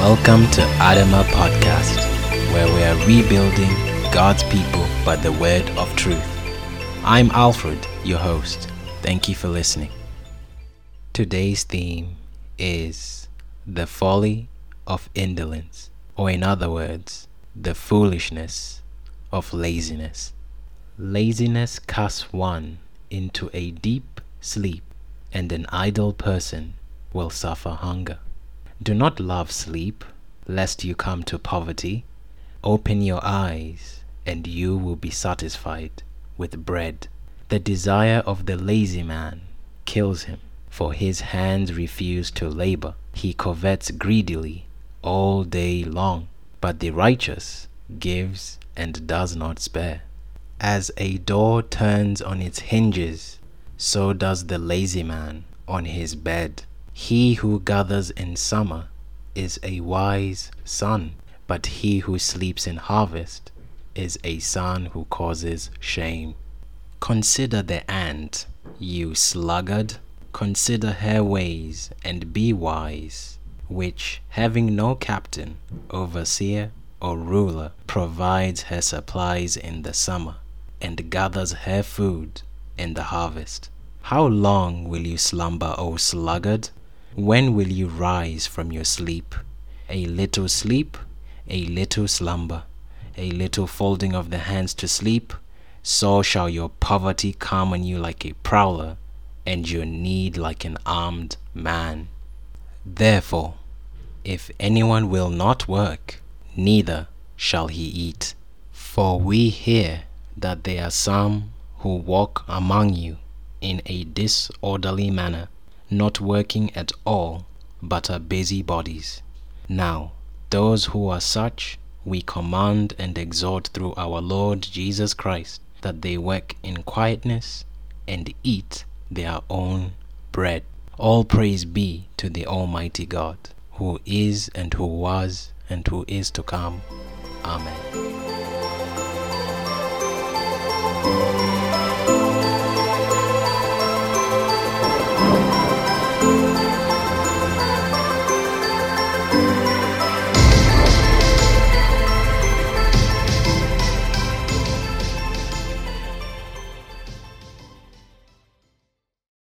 Welcome to Adama Podcast, where we are rebuilding God's people by the word of truth. I'm Alfred, your host. Thank you for listening. Today's theme is the folly of indolence, or in other words, the foolishness of laziness. Laziness casts one into a deep sleep, and an idle person will suffer hunger. Do not love sleep, lest you come to poverty. Open your eyes, and you will be satisfied with bread. The desire of the lazy man kills him, for his hands refuse to labor. He covets greedily all day long, but the righteous gives and does not spare. As a door turns on its hinges, so does the lazy man on his bed. He who gathers in summer is a wise son, but he who sleeps in harvest is a son who causes shame. Consider the ant, you sluggard. Consider her ways and be wise, which, having no captain, overseer, or ruler, provides her supplies in the summer and gathers her food in the harvest. How long will you slumber, O sluggard? When will you rise from your sleep? A little sleep, a little slumber, a little folding of the hands to sleep, so shall your poverty come on you like a prowler, and your need like an armed man. Therefore, if anyone will not work, neither shall he eat. For we hear that there are some who walk among you in a disorderly manner not working at all, but are busy bodies. Now, those who are such, we command and exhort through our Lord Jesus Christ that they work in quietness and eat their own bread. All praise be to the Almighty God, who is and who was and who is to come. Amen.